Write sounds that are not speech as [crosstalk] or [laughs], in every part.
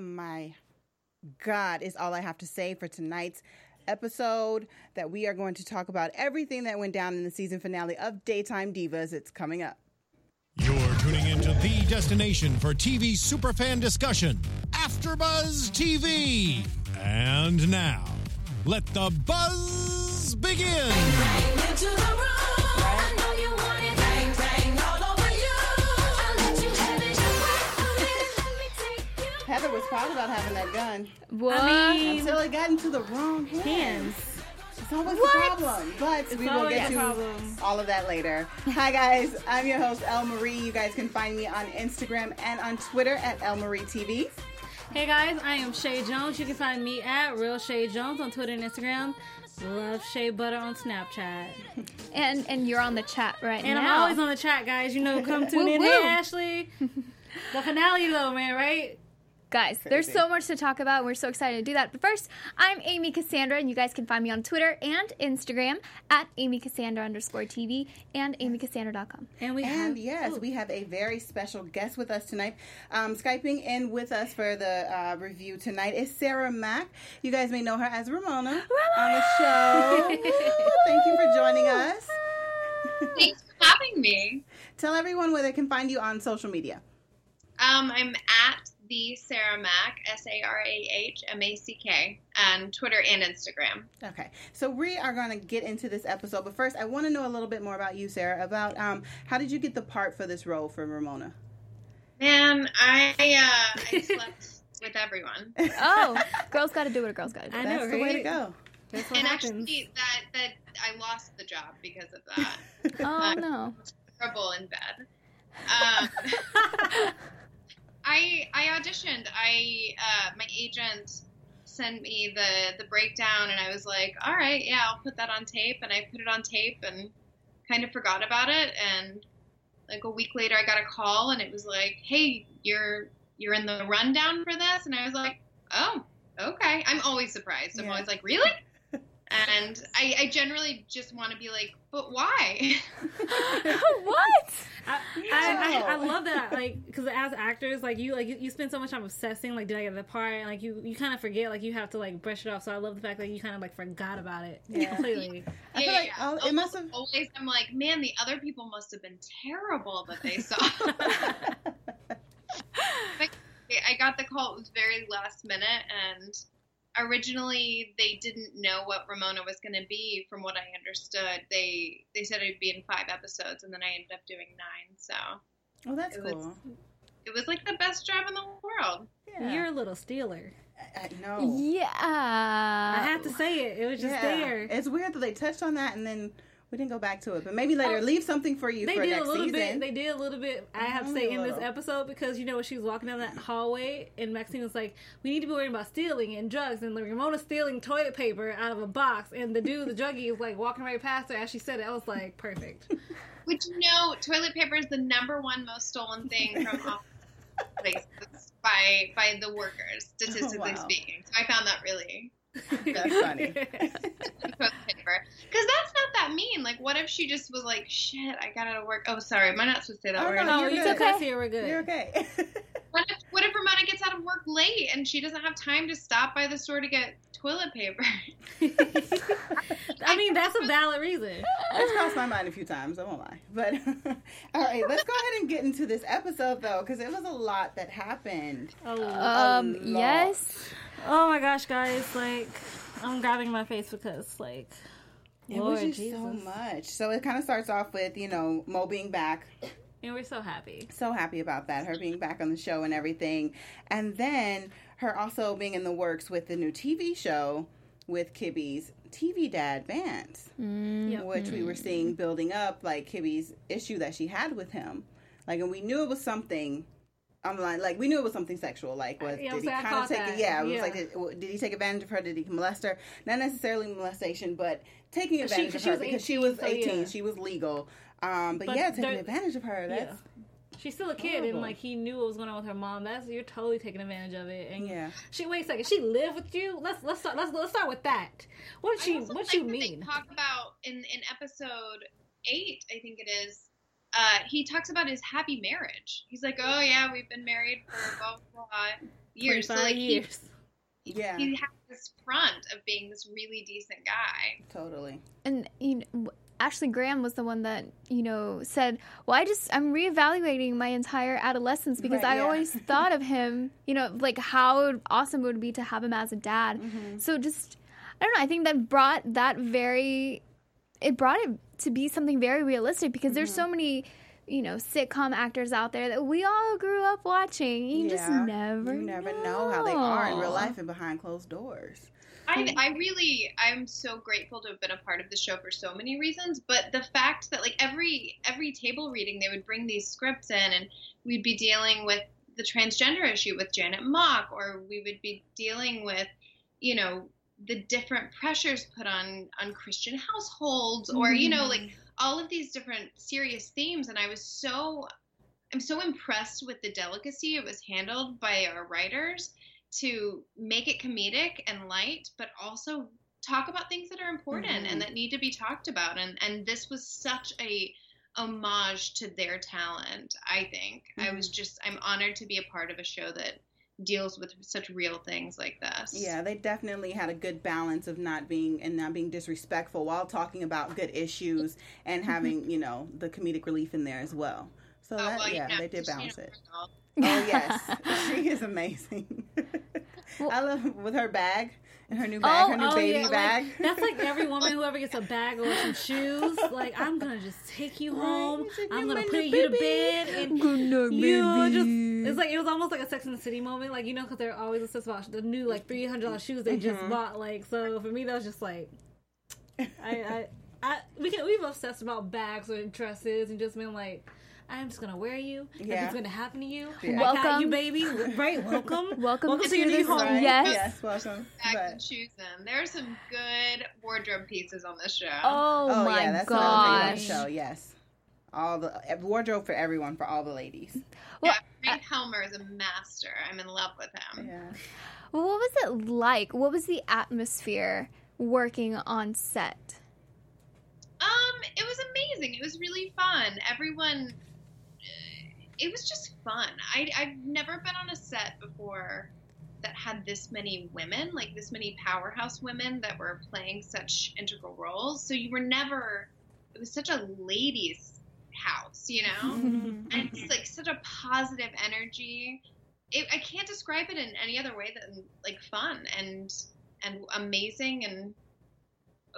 my God, is all I have to say for tonight's episode that we are going to talk about everything that went down in the season finale of Daytime Divas. It's coming up. You're tuning into the destination for TV superfan discussion, AfterBuzz TV. And now, let the buzz begin. Heather was proud about having that gun What? I mean, until it got into the wrong hands. hands. It's always What? a problem, but we will get a to problem. all of that later. Hi guys, I'm your host L Marie. You guys can find me on Instagram and on Twitter at L Marie TV. Hey guys, I am Chae Jones. You can find me at Real Chae Jones on Twitter and Instagram. Love Chae Butter on Snapchat. [laughs] And and you're on the chat right And now. I'm always on the chat, guys. You know, come [laughs] tune Woo in. Hey, Ashley. the finale, though, man, right? Guys, there's so much to talk about. and We're so excited to do that. But first, I'm Amy Cassandra, and you guys can find me on Twitter and Instagram at Amy Cassandra underscore TV and AmyCassandra.com. And we And have yes, oh, we have a very special guest with us tonight. Um, Skyping in with us for the uh, review tonight is Sarah Mack. You guys may know her as Ramona, on the show. [laughs] Thank you for joining us. Thanks for having me. Tell everyone where they can find you on social media. Um, I'm at the Sarah Mack, S A R A H M A C K, on Twitter and Instagram. Okay, so we are going to get into this episode, but first, I want to know a little bit more about you, Sarah. About um, how did you get the part for this role for Ramona? Man, I uh, I slept [laughs] with everyone, Oh, [laughs] girls got to do what a girl's got to do. I That's know, the way to go. That's what and happens. actually, that that I lost the job because of that. [laughs] Oh, no. Trouble in bed. Um, I I auditioned. I uh, my agent sent me the the breakdown, and I was like, all right, yeah, I'll put that on tape, and I put it on tape, and kind of forgot about it, and like a week later, I got a call, and it was like, hey, you're you're in the rundown for this, and I was like, oh, okay. I'm always surprised. I'm Yeah. always like, really? And I, I generally just want to be like, but why? [laughs] what? I, I, I, I love that, like, because as actors, like you, like you, you spend so much time obsessing, like, did I get the part? And, like you, you kind of forget, like, you have to like brush it off. So I love the fact that you kind of like forgot about it Yeah. [laughs] completely. I feel like all- it must have. Always, I'm like, man, the other people must have been terrible that they saw. [laughs] I got the call; it was very last minute, and originally they didn't know what Ramona was going to be. From what I understood, they they said it'd be in five episodes, and then I ended up doing nine. So oh, that's It was- cool. it was like the best job in the world. Yeah. You're a little stealer. I, I know. Yeah. I have to say it. It was just Yeah. there. It's weird that they touched on that and then we didn't go back to it. But maybe later, Oh, leave something for you They for did a next little season. bit. They did a little bit. I have to say in this episode because you know when she was walking down that hallway and Maxine was like, "We need to be worrying about stealing and drugs." And Ramona stealing toilet paper out of a box, and the dude, the druggie, is like walking right past her as she said it. I was like, perfect. [laughs] Would you know toilet paper is the number one most stolen thing from office places by by the workers, [laughs] oh, statistically wow. speaking. So I found that really [laughs] That's [laughs] funny. toilet paper because that's not that mean. Like, what if she just was like, "Shit, I got out of work." Oh, sorry, am I not supposed to say that Oh, word? no, you're you good. took here. We're good. You're okay. [laughs] What if what if Ramona gets out of work late and she doesn't have time to stop by the store to get toilet paper? I mean, that's a valid reason. That's crossed my mind a few times. I won't lie. But all right, let's go ahead and get into this episode though, because it was a lot that happened. Oh, Um, lot. yes. Oh my gosh, guys! Like, I'm grabbing my face because, like, It Lord was just Jesus. so much. So it kind of starts off with you know Mo being back, and we're so happy. so happy about that, her being back on the show and everything, and then her also being in the works with the new TV show with Kibby's TV dad Vance. Mm. Yep. which we were seeing mm. building up, like Kibby's issue that she had with him. Like, and we knew it was something. I'm like, like we knew it was something sexual. Like, was Yeah, did he kind of take that. it? Yeah, it was Yeah. like, did, did he take advantage of her? Did he molest her? Not necessarily molestation, but taking She- advantage of she her was because she 18, was so 18. yeah. She was legal. Um, but, But yeah, taking advantage of her. Yeah. That's She's still a kid, Horrible. and like he knew what was going on with her mom. That's you're totally taking advantage of it. And yeah. she wait a second. She lived with you. Let's let's start. Let's let's start with that. What did she? What like you mean? Talk about in in episode eight, I think it is. Uh, he talks about his happy marriage. He's like, "Oh yeah, we've been married for blah blah." blah. years. So 25 like he. Yeah, he has this front of being this really decent guy. totally. And you know, Ashley Graham was the one that you know said, "Well, I just I'm reevaluating my entire adolescence because Right, I yeah. always [laughs] thought of him, you know, like how awesome it would be to have him as a dad." Mm-hmm. So just I don't know. I think that brought that very it brought it to be something very realistic because there's Mm-hmm. so many. You know, sitcom actors out there that we all grew up watching. You just never, You never know how they are in real life and behind closed doors. I, I really I'm so grateful to have been a part of the show for so many reasons, but the fact that like every every table reading they would bring these scripts in and we'd be dealing with the transgender issue with Janet Mock or we would be dealing with you know the different pressures put on on Christian households or you know like all of these different serious themes and I was so I'm so impressed with the delicacy it was handled by our writers to make it comedic and light, but also talk about things that are important Mhm. and that need to be talked about. And and this was such a homage to their talent. I think I was just I'm honored to be a part of a show that deals with such real things like this. Yeah, they definitely had a good balance of not being and not being disrespectful while talking about good issues and mm-hmm. having, you know, the comedic relief in there as well. So Oh, that, well, you yeah, they did Christina balance it. Oh [laughs] yes, [laughs] she is amazing. [laughs] I love with her bag her new bag, Oh, her new Oh, baby yeah, like, bag. that's like every [laughs] woman who ever gets a bag or some shoes. Like I'm gonna just take you home. Right, I'm gonna put you to bed, and you just. It's like it was almost like a Sex in the City moment, like you know, because they're always obsessed about the new like three hundred dollars shoes they just Mhm. bought. Like so, for me, that was just like, I, I, I we can we've obsessed about bags or dresses and just been like. I'm just gonna wear you. Yeah. Nothing's gonna happen to you. Yeah. I got Welcome. you, baby. Right, [laughs] welcome. Welcome to to your new home. Right? Yes. yes, welcome. Bags But- and shoes in. There are some good wardrobe pieces on this show. Oh, oh my yeah, that's another thing on the gosh. show. Yes, all the wardrobe for everyone for all the ladies. Well, yeah, Frank Helmer is a master. I'm in love with him. Yeah. Well, what was it like? What was the atmosphere working on set? Um, it was amazing. It was really fun. Everyone, it was just fun. I I've never been on a set before that had this many women, like this many powerhouse women that were playing such integral roles. So you were never. It was such a ladies' house, you know, [laughs] and it's like such a positive energy. It, I can't describe it in any other way than like fun and and amazing and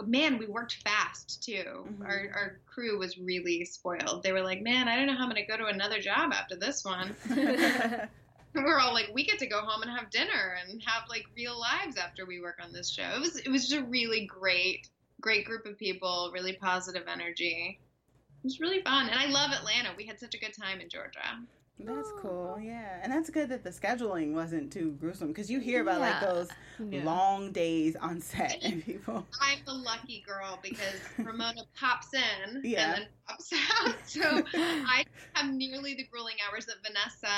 man, we worked fast too. Mhm. Our our crew was really spoiled. They were like, "Man, I don't know how I'm going to go to another job after this one." [laughs] [laughs] We're all like, "We get to go home and have dinner and have like real lives after we work on this show." It was it was just a really great great group of people, really positive energy. It was really fun, and I love Atlanta. We had such a good time in Georgia. That's oh, cool, yeah, and that's good that the scheduling wasn't too gruesome because you hear about like those Yeah. long days on set and people. [laughs] I'm the lucky girl because Ramona pops in Yeah. and then pops out. [laughs] So [laughs] I have nearly the grueling hours that Vanessa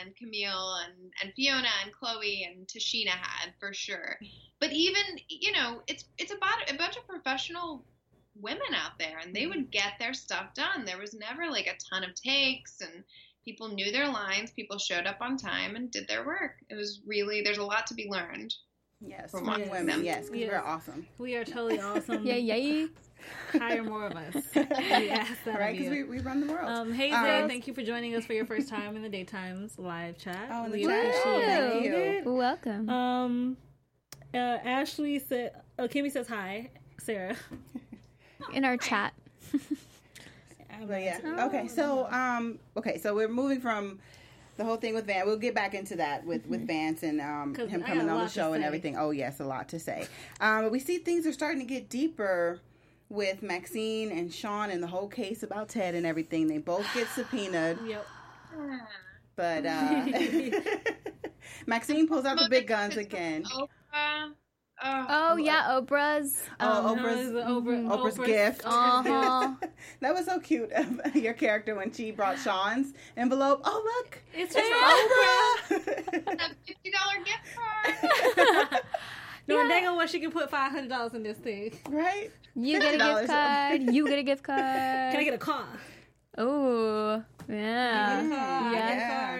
and Camille and, and Fiona and Chloe and Tichina had for sure. But even, you know, it's it's about a bunch of professional women out there and they mm-hmm. would get their stuff done. There was never like a ton of takes and people knew their lines, people showed up on time and did their work. It was really there's a lot to be learned. Yes, From strong Yes. women, yes, because Yes. we're awesome. We are totally awesome. Yeah, yay. Hire more of us. [laughs] Yes, that'll right? Because we, we run the world. Um, hey Um, Zay, thank you for joining us for your first time in the daytimes live chat. Oh, in the we chat. appreciate Thank it. you. Welcome. Um, uh, Ashley said, "Oh, Kimmy says hi, Sarah." In our chat. [laughs] But yeah. Okay. So um. Okay. So we're moving from the whole thing with Van. We'll get back into that with with Vance and um him coming on the show and everything. Oh yes, a lot to say. Um. But we see things are starting to get deeper with Maxine and Sean and the whole case about Ted and everything. They both get subpoenaed, [sighs] Yep. but uh, [laughs] [laughs] Maxine pulls out the big guns again. Oprah. Oh, Oh yeah, Oprah's. Oh, um, Oprah's- No, Oprah, Oprah's gift. Uh-huh. [laughs] that was so cute of [laughs] your character when she brought Sean's envelope. Oh look, It's, it's Oprah. for Oprah. a fifty dollar gift [laughs] card. No, dang on what she can put five hundred dollars in this thing. right? You get a gift card. You get a gift card. Can I get a car? Oh, yeah. Car,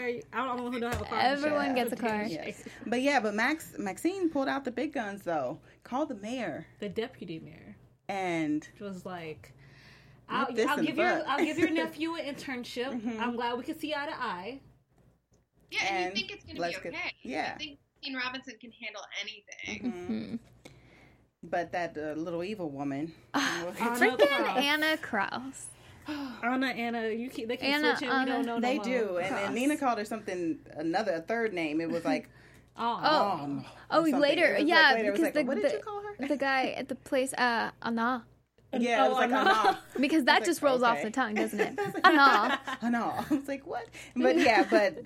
Yeah. I don't know who don't have a car. Everyone Shit. gets a car. Yes. But yeah, but Max Maxine pulled out the big guns though. Called the mayor The deputy mayor and it was like, "I'll, this I'll give the your. I'll give your [laughs] nephew an internship. Mhm. I'm glad we can see eye to eye." Yeah, and, And you think it's going to let's be get- okay. yeah. I think Dean Robinson can handle anything. Mhm. Hmm. but that uh, little evil woman. we'll Anna Freaking Kraus. Anna Kraus. [gasps] Anna, Anna, you keep they keep Anna, switching. we Anna. don't know. no they more. do, and, and Nina called her something another a third name. It was [laughs] like Oh, Oh. Oh, something. later, It was like yeah, later. Because like, the, what the, you call her? the guy at the place, uh, Anna. Yeah, it was Oh, like Anna. Anna. [laughs] Because that just like, rolls off the tongue, doesn't it? [laughs] Anna. Anna. I was like, what? But yeah, but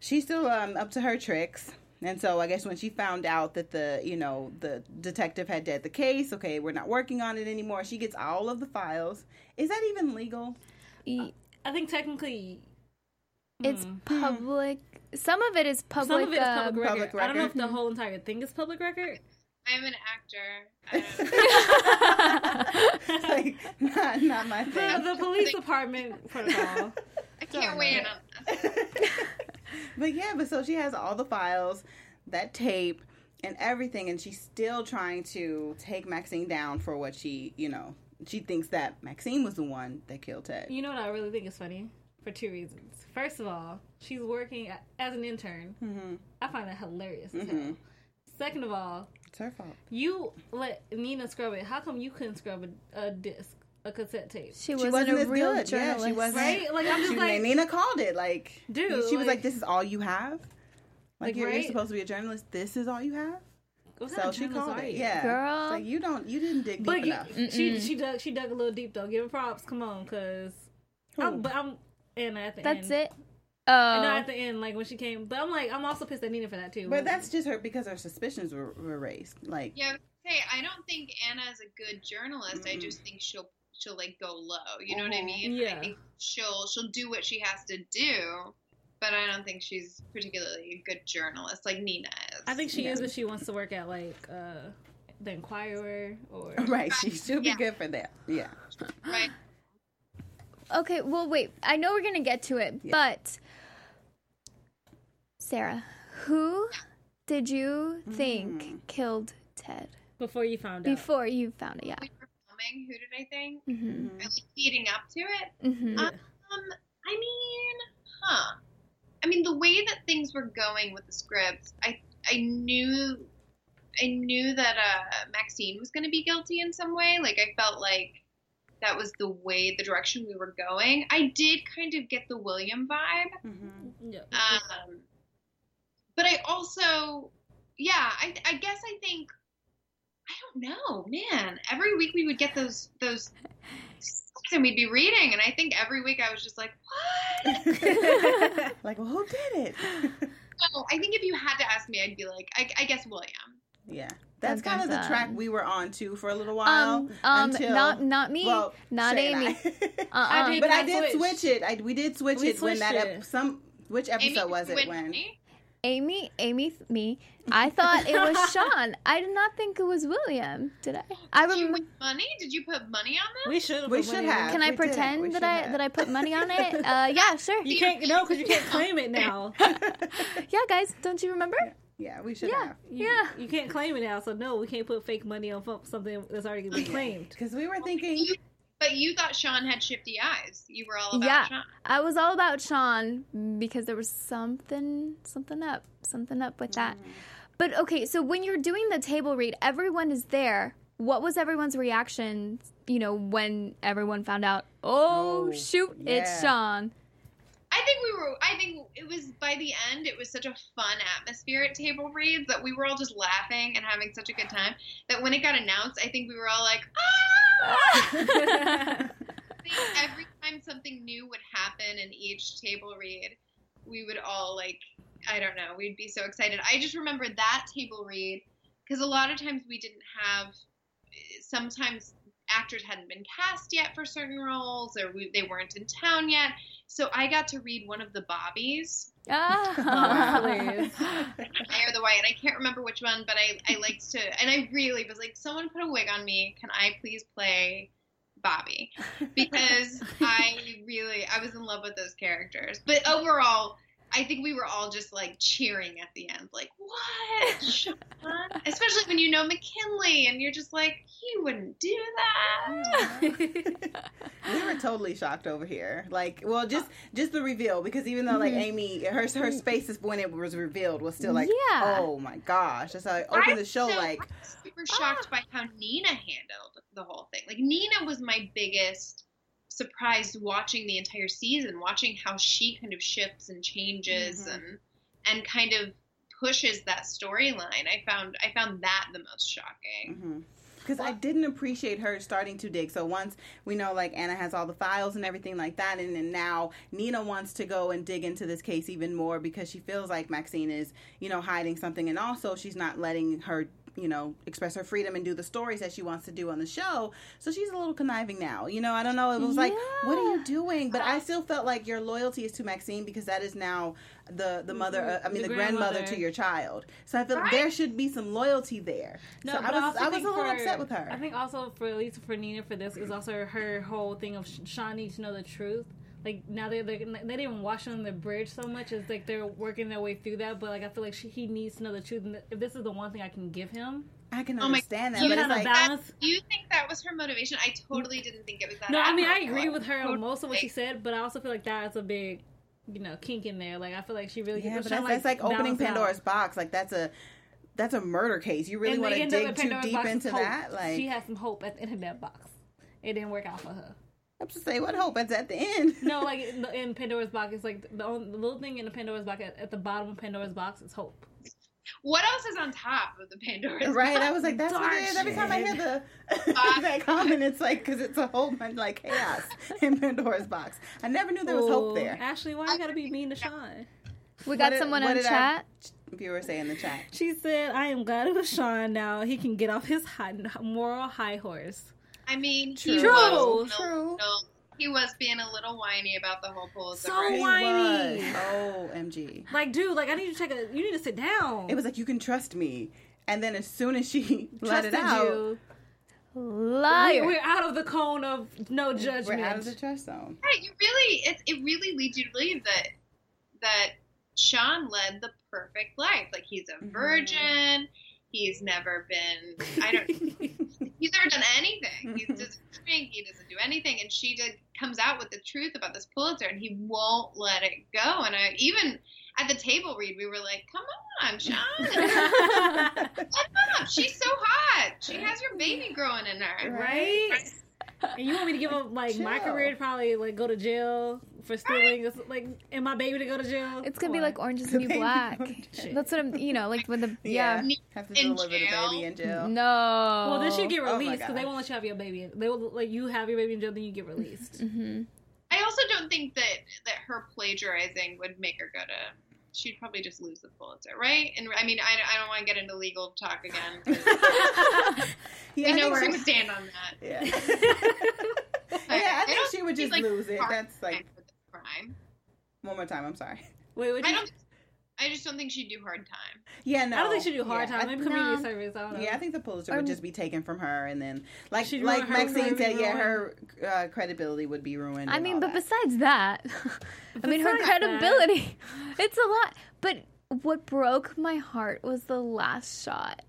she's still um, up to her tricks. And so I guess when she found out that the, you know, the detective had dead the case, okay, we're not working on it anymore. She gets all of the files. Is that even legal? I think technically It's Hmm. public. Some of it is public. some of it is uh, public record. I don't know if the whole entire thing is public record. I'm an actor. [laughs] It's like, not, not my thing. the police department protocol. [laughs] I can't weigh in on this. [laughs] but yeah, but so she has all the files, that tape, and everything, and she's still trying to take Maxine down for what she, you know, she thinks that Maxine was the one that killed Ted. You know what I really think is funny? For two reasons. First of all, she's working as an intern. Mm-hmm. I find that hilarious Mhm. Second of all, It's her fault. you let Nina scrub it. How come you couldn't scrub a, a disc, a cassette tape? she She wasn't, wasn't a as real good. Yeah, journalist. she wasn't. Right? Like I'm just She, like, Nina called it. Like, Dude, she was like- like, "This is all you have." Like, Like, you're, you're supposed to be a journalist. This is all you have. what So kind of she called it. you? Yeah, Girl. It's like you don't, you didn't dig deep But you, enough. she she dug she dug a little deep though. Give her props. Come on, cause I'm, but I'm and at the end. That's end. it. And not Oh, at the end, like when she came. But I'm like, I'm also pissed at Nina for that too. But that's just her because her suspicions were, were raised. Like, Yeah, I was gonna say I don't think Anna is a good journalist. I Mm-mm. just think she'll she'll like go low. You know what I Mhm. mean? Yeah. I think she'll she'll do what she has to do, but I don't think she's particularly a good journalist like Nina is. I think she Yeah. is if she wants to work at like uh the Inquirer or [laughs] right? She should be Yeah. good for that. Yeah. right. okay. Well, wait. I know we're gonna get to it, Yeah. but Sarah, who did you think Mm. killed Ted before you found out. before you found it? Yeah. We. Who did I think? hmm I like leading up to it. hmm Um, I mean, huh? I mean, the way that things were going with the scripts, I I knew I knew that uh, Maxine was going to be guilty in some way. Like I felt like that was the way, the direction we were going. I did kind of get the William vibe, Mm-hmm. Yeah. um, but I also, yeah, I I guess I think. I don't know, man. Every week we would get those those books and we'd be reading, and I think every week I was just like, "What?" [laughs] like, well, who did it? [laughs] So I think if you had to ask me, I'd be like, I, I guess William. yeah, that's Dun, kind of the track we were on too for a little while. Um, um, until, not not me, well, not Chae and Amy. [laughs] I. Uh-uh. did- but I I did switched. switch it. I we did switch We it when that ep- some which episode Amy was it when? me. Amy, Amy, me. I thought it was [laughs] Sean. I did not think it was William. Did I? I Did you rem- win money? Did you put money on this? We should. We should have. Can I we did. pretend that I have. that I put money on it? [laughs] Uh, yeah, sure. You can't no, because you can't claim it now. [laughs] Yeah, guys, don't you remember? Yeah, we should Yeah. have. You, Yeah. you can't claim it now. So no, we can't put fake money on something that's already been claimed. Because we were thinking, But you thought Sean had shifty eyes. You were all about Yeah. Sean. I was all about Sean because there was something something up, something up with that. Mm-hmm. But okay, so when you're doing the table read, everyone is there. What was everyone's reaction, you know, when everyone found out, "Oh, Oh, shoot, it's. Sean." I think we were. I think it was by the end. It was such a fun atmosphere at table reads that we were all just laughing and having such a good time. That when it got announced, I think we were all like, ah! [laughs] I think every time something new would happen in each table read, we would all like, I don't know, we'd be so excited. I just remember that table read because a lot of times we didn't have. Sometimes actors hadn't been cast yet for certain roles, or we, they weren't in town yet. So I got to read one of the Bobbies, Ah. Hilarious. I or the White, and I can't remember which one, but I, I liked to, and I really was like, someone put a wig on me. Can I please play Bobby [laughs] because I really I was in love with those characters. But overall, I think we were all just like cheering at the end, like what? [laughs] Especially when you know McKinley and you're just like he wouldn't do that. [laughs] we were totally shocked over here. Like, well, just just the reveal because even though like mm-hmm. Amy, her her mm-hmm. space is when it was revealed was still like, Yeah. oh my gosh, that's how I opened the show. so- like, I'm super shocked ah. by how Nina handled the whole thing. Like Nina was my biggest surprise watching the entire season, watching how she kind of shifts and changes Mhm. and and kind of pushes that storyline. I found I found that the most shocking. because I didn't appreciate her starting to dig. So once we know like Anna has all the files and everything like that, and then now Nina wants to go and dig into this case even more because she feels like Maxine is you know hiding something, and also she's not letting her you know express her freedom and do the stories that she wants to do on the show. So she's a little conniving now. You know, I don't know. It was like, what are you doing? But I still felt like your loyalty is to Maxine because that is now the the mother. Uh, I mean, the, The grandmother. grandmother. to your child. So I feel Right. there should be some loyalty there. No, so I was also I was a little for- upset with her. I think also for at least for Nina for this is also her whole thing of Sh- Sean needs to know the truth. Like now they they they didn't even wash on the bridge so much. It's like they're working their way through that. But like I feel like she, he needs to know the truth. And if this is the one thing I can give him, I can Oh my- understand that, you but it's like balance. Do you think that was her motivation? I totally didn't think it was that. No, I mean I agree with her on Totally. most of what she said, but I also feel like that's a big, you know, kink in there. Like I feel like she really yeah, but Sean, that's, that's like opening balance out. Pandora's box. Like that's a that's a murder case. You really want to dig too deep into hope. that? Like she had some hope at the end of that box. It didn't work out for her. I have to say, what hope is at the end? No, [laughs] like in, Pandora's box, it's like the, only, the little thing in the Pandora's box at, at the bottom of Pandora's box is hope. What else is on top of the Pandora's Right, I was like, that's what it is. Every time I hear the [laughs] that comment, it's like because it's a whole bunch like chaos [laughs] in Pandora's box. I never knew there was hope Oh, there. Ashley, why you gotta be mean to Sean? We got did- someone what on did our chat. Viewer say in the chat. She said, "I am glad it was Sean. Now he can get off his high, moral high horse." I mean, True. he True. was no, True. no, he was being a little whiny about the whole Pulitzer. So Prize. He Whiny. was. Oh, MG. Like, dude, like I need you to take a. You need to sit down. It was like you can trust me, and then as soon as she [laughs] let Trusted it out, you. Liar. We, we're out of the cone of no judgment. we're judgment. out of the trust zone. Right, you really it, it really leads you to believe that that Sean led the perfect life. Like he's a Mhm. virgin. He's never been. I don't. [laughs] he's never done anything. He mm-hmm. doesn't drink. He doesn't do anything. And she did, comes out with the truth about this Pulitzer, and he won't let it go. And I even at the table read, we were like, "Come on, [laughs] Sean, [laughs] let up. She's so hot. She has your baby growing in her." right? And you want me to give up like my career to probably like go to jail for stealing, It's like, and my baby to go to jail? It's gonna be like. Orange is the New Baby Black. That's what I'm. You know, like when the yeah. Yeah. Have to In deliver the baby in jail. No. Well, then she get Oh released because they won't let you have your baby. They will like you have your baby in jail, then you get released. hmm I also don't think that that her plagiarizing would make her go to. She'd probably just lose the Pulitzer, right? And I mean, I, I don't want to get into legal talk again. [laughs] 'cause [laughs] Yeah, I I know think where she I stand on that. [laughs] Yeah. I- [laughs] yeah, I I think she would just like, lose it. That's like time for this crime. one more time. I'm sorry. Wait, what I you, don't. I just don't think she'd do hard time. Yeah, no. I don't think she'd do hard yeah, time. I- Maybe community No. service. I don't know. Yeah, I think the Pulitzer Or- would just be taken from her, and then, like, She'd like Maxine said, yeah, her uh, credibility would be ruined. I mean, but that. besides that, I mean, her Besides that- credibility, it's a lot. But what broke my heart was the last shot.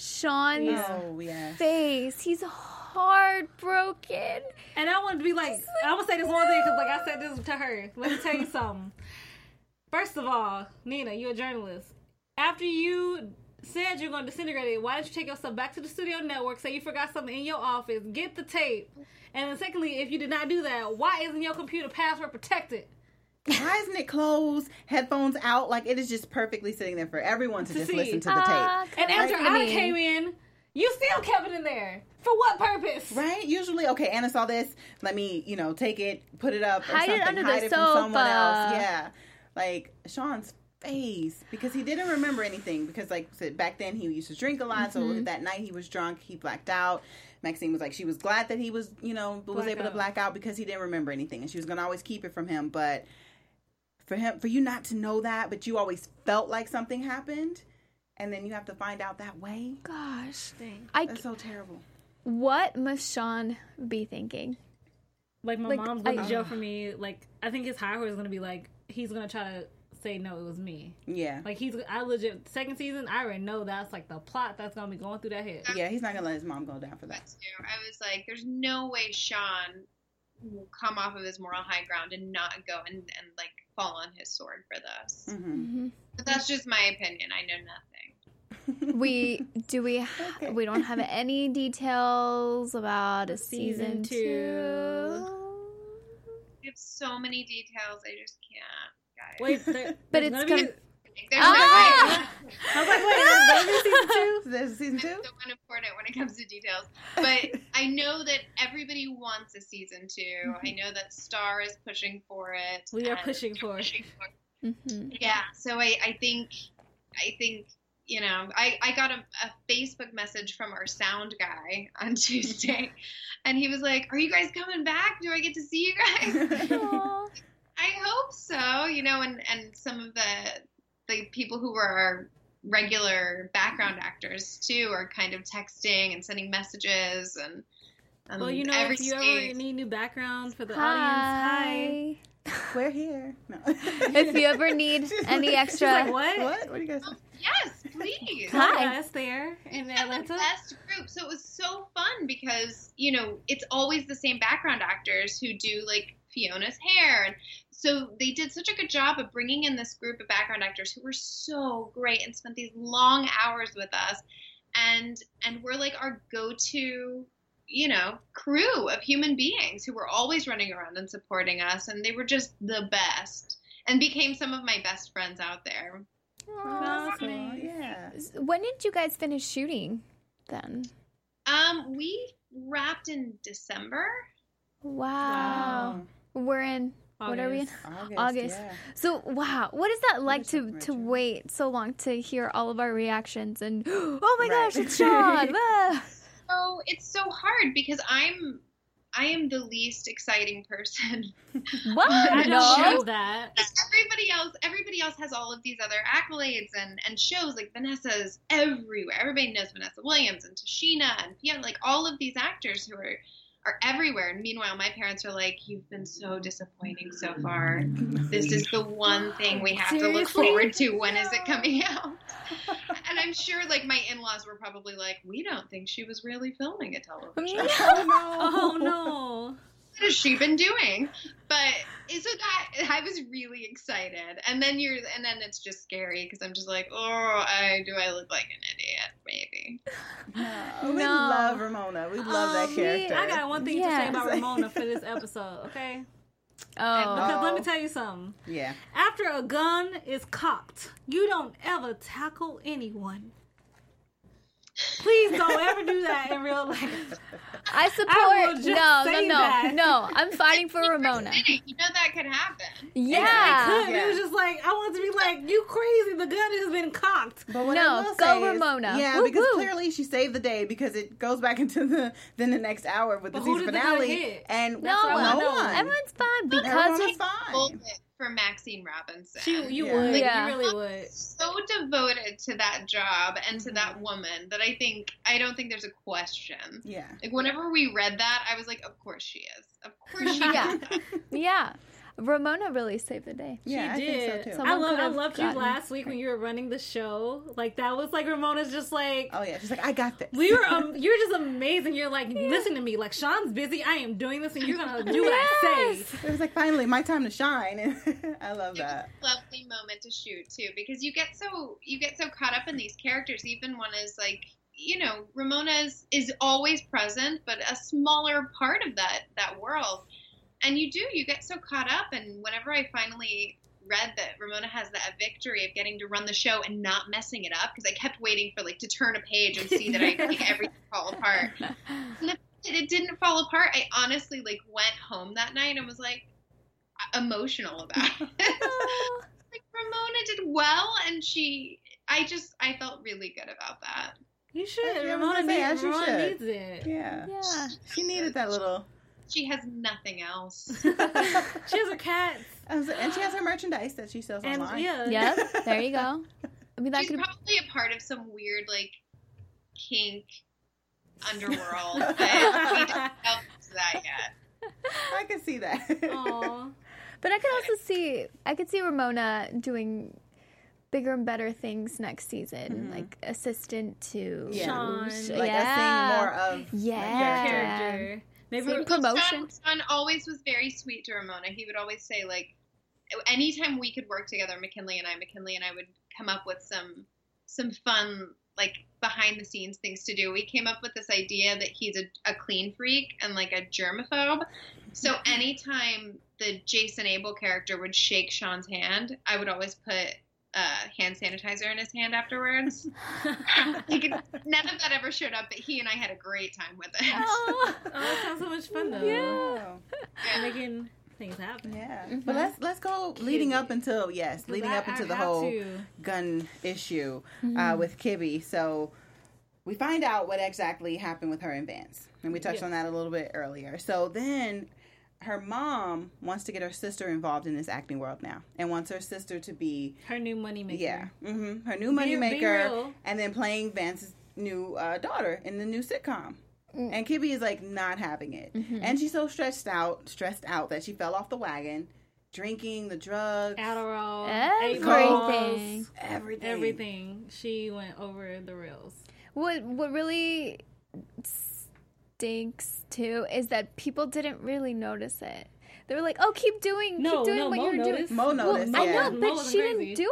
Sean's oh face. He's heartbroken. And I want to be like, I want to say this one thing because, like, I said this to her. Let me tell you [laughs] something. First of all, Nina, you're a journalist. After you said you're going to disintegrate it, why didn't you take yourself back to the studio network, say you forgot something in your office, get the tape? And then, secondly, if you did not do that, why isn't your computer password protected? Why isn't it closed? Headphones out, like it is just perfectly sitting there for everyone to, To just see. listen to the Ah, tape. And after I I came in, you still kept it in there. For what purpose? Right? Usually, okay, Anna saw this. Let me, you know, take it, put it up, or Hide it something. under the hide it from someone else. sofa. Yeah, like Sean's face because he didn't remember anything. Because, like said, back then he used to drink a lot. So Mm-hmm. that night he was drunk. He blacked out. Maxine was like, she was glad that he was, you know, was Black able to black out because he didn't remember anything, and she was gonna always keep it from him. But for him, for you not to know that, but you always felt like something happened, and then you have to find out that way. Gosh, Dang. I That's so terrible. What must Sean be thinking? Like my Like, mom's gonna I- joke for me. Like I think his high horse is gonna be like he's gonna try to say no, it was me. Yeah. Like he's I legit second season. I already know that's like the plot that's gonna be going through that head. Yeah, he's not gonna let his mom go down for that. I was like, there's no way Sean will come off of his moral high ground and not go and, and like fall on his sword for this. hmm But that's just my opinion. I know nothing. [laughs] We do we Okay. we don't have any details about a season, Season two. two. We have so many details. I just can't, guys. Wait, there, But it's gonna be- com- There's Ah! [laughs] I was like, wait, there's season two. There's season no, two. so unimportant when it comes to details. But I know that everybody wants a season two. I know that Star is pushing for it. We are pushing for it. pushing for it. Mhm. Yeah, so I, I think I think you know I, I got a, a Facebook message from our sound guy on [laughs] Tuesday, and he was like, "Are you guys coming back? Do I get to see you guys?" [laughs] I hope so. You know, and and some of the the people who were our regular background actors too are kind of texting and sending messages and. Um, Well, you know, every if you ever state- need new background for the audience, hi. Hi. We're here. No. [laughs] If you ever need any like- extra, Like, what? What? What do you guys? yes, please. Hi. Us there in We had the Atlanta. best group. So it was so fun because, you know, it's always the same background actors who do like Fiona's hair. And so they did such a good job of bringing in this group of background actors who were so great and spent these long hours with us. And and we're like our go-to, you know, crew of human beings who were always running around and supporting us and they were just the best and became some of my best friends out there. Aw. That's Yeah. When did you guys finish shooting? Then. Um, we wrapped in December. Wow. We're in. What are we in? August. August. August. Yeah. So wow, what is that like to to Rachel? wait so long to hear all of our reactions and [gasps] oh my Right. gosh, it's Sean! [laughs] Ah. So it's so hard because I'm I am the least exciting person. [laughs] [laughs] what? I don't know that. everybody else everybody else has all of these other accolades and and shows like Vanessa's everywhere. Everybody knows Vanessa Williams and Tichina and Fiona, like all of these actors who are are everywhere. And meanwhile, my parents are like, "You've been so disappointing so far. This is the one thing we have to look forward to. When is it coming out?" And I'm sure, like my in-laws were probably like, "We don't think she was really filming a television." [laughs] Oh no. Oh no. What has she been doing? But so that I was really excited, and then you're, and then it's just scary because I'm just like, oh, I do I look like an idiot? Maybe. No, we No. love Ramona. We love that Um, character. I got one thing to say about Ramona for this [laughs] episode, okay? Oh, Because let me tell you something. Yeah. After a gun is cocked, you don't ever tackle anyone. Please don't ever do that in real life. I I support. will just No, no, say no, that. no. I'm fighting for Ramona. [laughs] You know that could happen. Yeah. It could. It was just like, I want to be like, you crazy. The gun has been cocked. But what No, I will go say is- Ramona. yeah, Woo, because woo. clearly she saved the day because it goes back into the then the next hour with the But who season did the finale, and No That's what I one. no one. Everyone's fine because Everyone it's was Hold fine. It for Maxine Robinson. She, you Yeah. would. Yeah. You really would. so devoted to that job and to that mm-hmm. woman that I think I don't think there's a question. Yeah. Like whenever we read that, I was like, of course she is. Of course [laughs] she Yeah. is. yeah. Ramona really saved the day. Yeah, she I did. think so too. I love. I could've loved you last week when you were running the show. Like that was like Ramona's just like. Oh yeah, she's like, I got this. We were, um, [laughs] you're just amazing. You're like, listen to me. Like Sean's busy. I am doing this, and you're gonna do what I say. It was like finally my time to shine, and [laughs] I love It was that. a lovely moment to shoot too because you get so you get so caught up in these characters even one is like you know ramona is, is always present but a smaller part of that that world and you do you get so caught up and whenever i finally read that ramona has that victory of getting to run the show and not messing it up because i kept waiting for like to turn a page and see that i [laughs] make everything fall apart [laughs] and it, it didn't fall apart i honestly like went home that night and was like emotional about [laughs] it like Ramona did well, and she, I just, I felt really good about that. You should. Yeah, I Ramona, say, needs, as you Ramona should. needs it. Yeah. yeah. She needed that little. She has nothing else. [laughs] she has a cat. [laughs] And she has her merchandise that she sells And online. yeah. Yep. [laughs] There you go. I mean, that She's could. probably a part of some weird like kink underworld, but we didn't delve that yet. I can see that. Aw. But I could also see I could see Ramona doing bigger and better things next season, mm-hmm. like assistant to Yeah. Sean. Like yeah. seeing more of Yeah. Character. Maybe we're- promotion. Sean, Sean always was very sweet to Ramona. He would always say like, anytime we could work together, McKinley and I, McKinley and I would come up with some some fun like behind the scenes things to do. We came up with this idea that he's a, a clean freak and like a germaphobe. So anytime the Jason Abel character would shake Sean's hand, I would always put uh, hand sanitizer in his hand afterwards. [laughs] He could- none of that ever showed up, but he and I had a great time with it. Oh. [laughs] Oh, that sounds so much fun though. Oh, Making things happen. yeah. Mhm. But let's let's go leading up until yes, leading up into I the whole to. gun issue Mm-hmm. uh, with Kibby. So we find out what exactly happened with her and Vance, and we touched Yes. on that a little bit earlier. So then. Her mom wants to get her sister involved in this acting world now, and wants her sister to be her new money maker. Yeah, hmm her new Be- money maker, and then playing Vance's new uh, daughter in the new sitcom. Mm. And Kibby is like not having it, Mm-hmm. and she's so stressed out, stressed out that she fell off the wagon, drinking the drugs, Adderall, Everything. eight everything, everything. She went over the rails. What what really stinks too is that people didn't really notice it. They were like, "Oh, keep doing, No, keep doing no, what Mo you're doing." noticed. Mo Well, noticed, I know, but wasn't she crazy. didn't do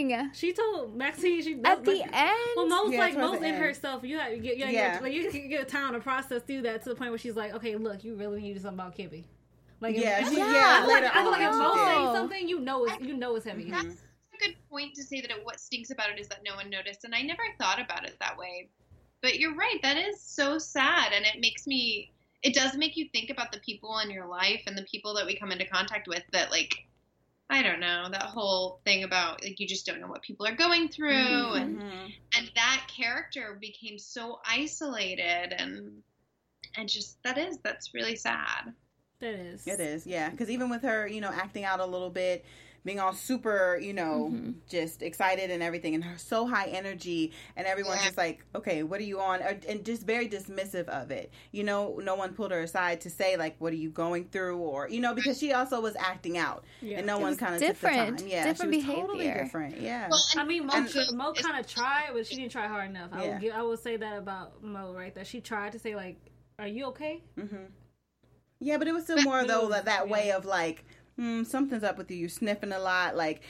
anything She told Maxine she at the like, end. Well, Mo's Yeah, like towards Mo's in end. herself. You have you get you, Yeah. yeah. like you can get time to process through that to the point where she's like, okay, look, you really need to do something about Kibby. Like, Yeah, if, she- Yeah. yeah, I feel like, I feel like if Mo she did. saying something, you know it's you know it's heavy. Mm-hmm. That's a good point to say that it, what stinks about it is that no one noticed, and I never thought about it that way. But you're right, that is so sad, and it makes me. It does make you think about the people in your life and the people that we come into contact with. That like, I don't know, that whole thing about like you just don't know what people are going through, and Mhm. and that character became so isolated, and and just that is that's really sad. It is. It is, yeah. Because even with her, you know, acting out a little bit, being all super, you know, Mm-hmm. just excited and everything, and her so high energy, and everyone's Yeah. just like, okay, what are you on? And just very dismissive of it. You know, no one pulled her aside to say, like, what are you going through? Or, you know, because she also was acting out. Yeah. And no It one kind of took the different. time. Yeah, Different she was totally different. Yeah. Well, and I mean, Mo, And- Mo kind of tried, but she didn't try hard enough. I Yeah. will give, I will say that about Mo right there. She tried to say like, "Are you okay?" hmm Yeah, but it was still more though that that way of like, hmm, something's up with you. You're sniffing a lot, like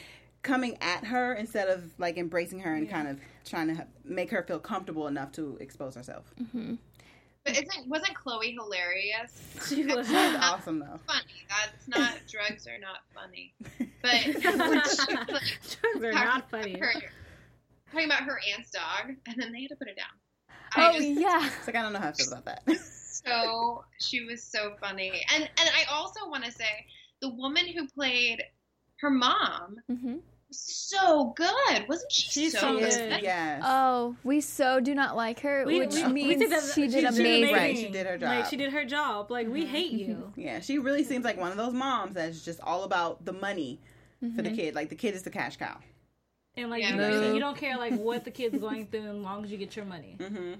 coming at her instead of like embracing her and Yeah. kind of trying to make her feel comfortable enough to expose herself. Mm-hmm. but isn't wasn't Chloe hilarious? She was. Awesome though. funny. That's not [laughs] drugs are not funny. [laughs] But [laughs] Drugs are not funny. her, talking about her aunt's dog, and then they had to put it down. oh I just yeah. It's like I don't know how I feel about that. so she was so funny, and and I also want to say the woman who played her mom hmm was so good, wasn't she? She's so so good. good. yes. Oh, we so do not like her, We- which we- we means think that she did she's amazing. Right, she did her Like job. she did her job. Like we hate you. [laughs] yeah, she really seems like one of those moms that's just all about the money for Mm-hmm. the kid. Like the kid is the cash cow. And like Yeah. you, No. you don't care like what the kid's [laughs] going through as long as you get your money. hmm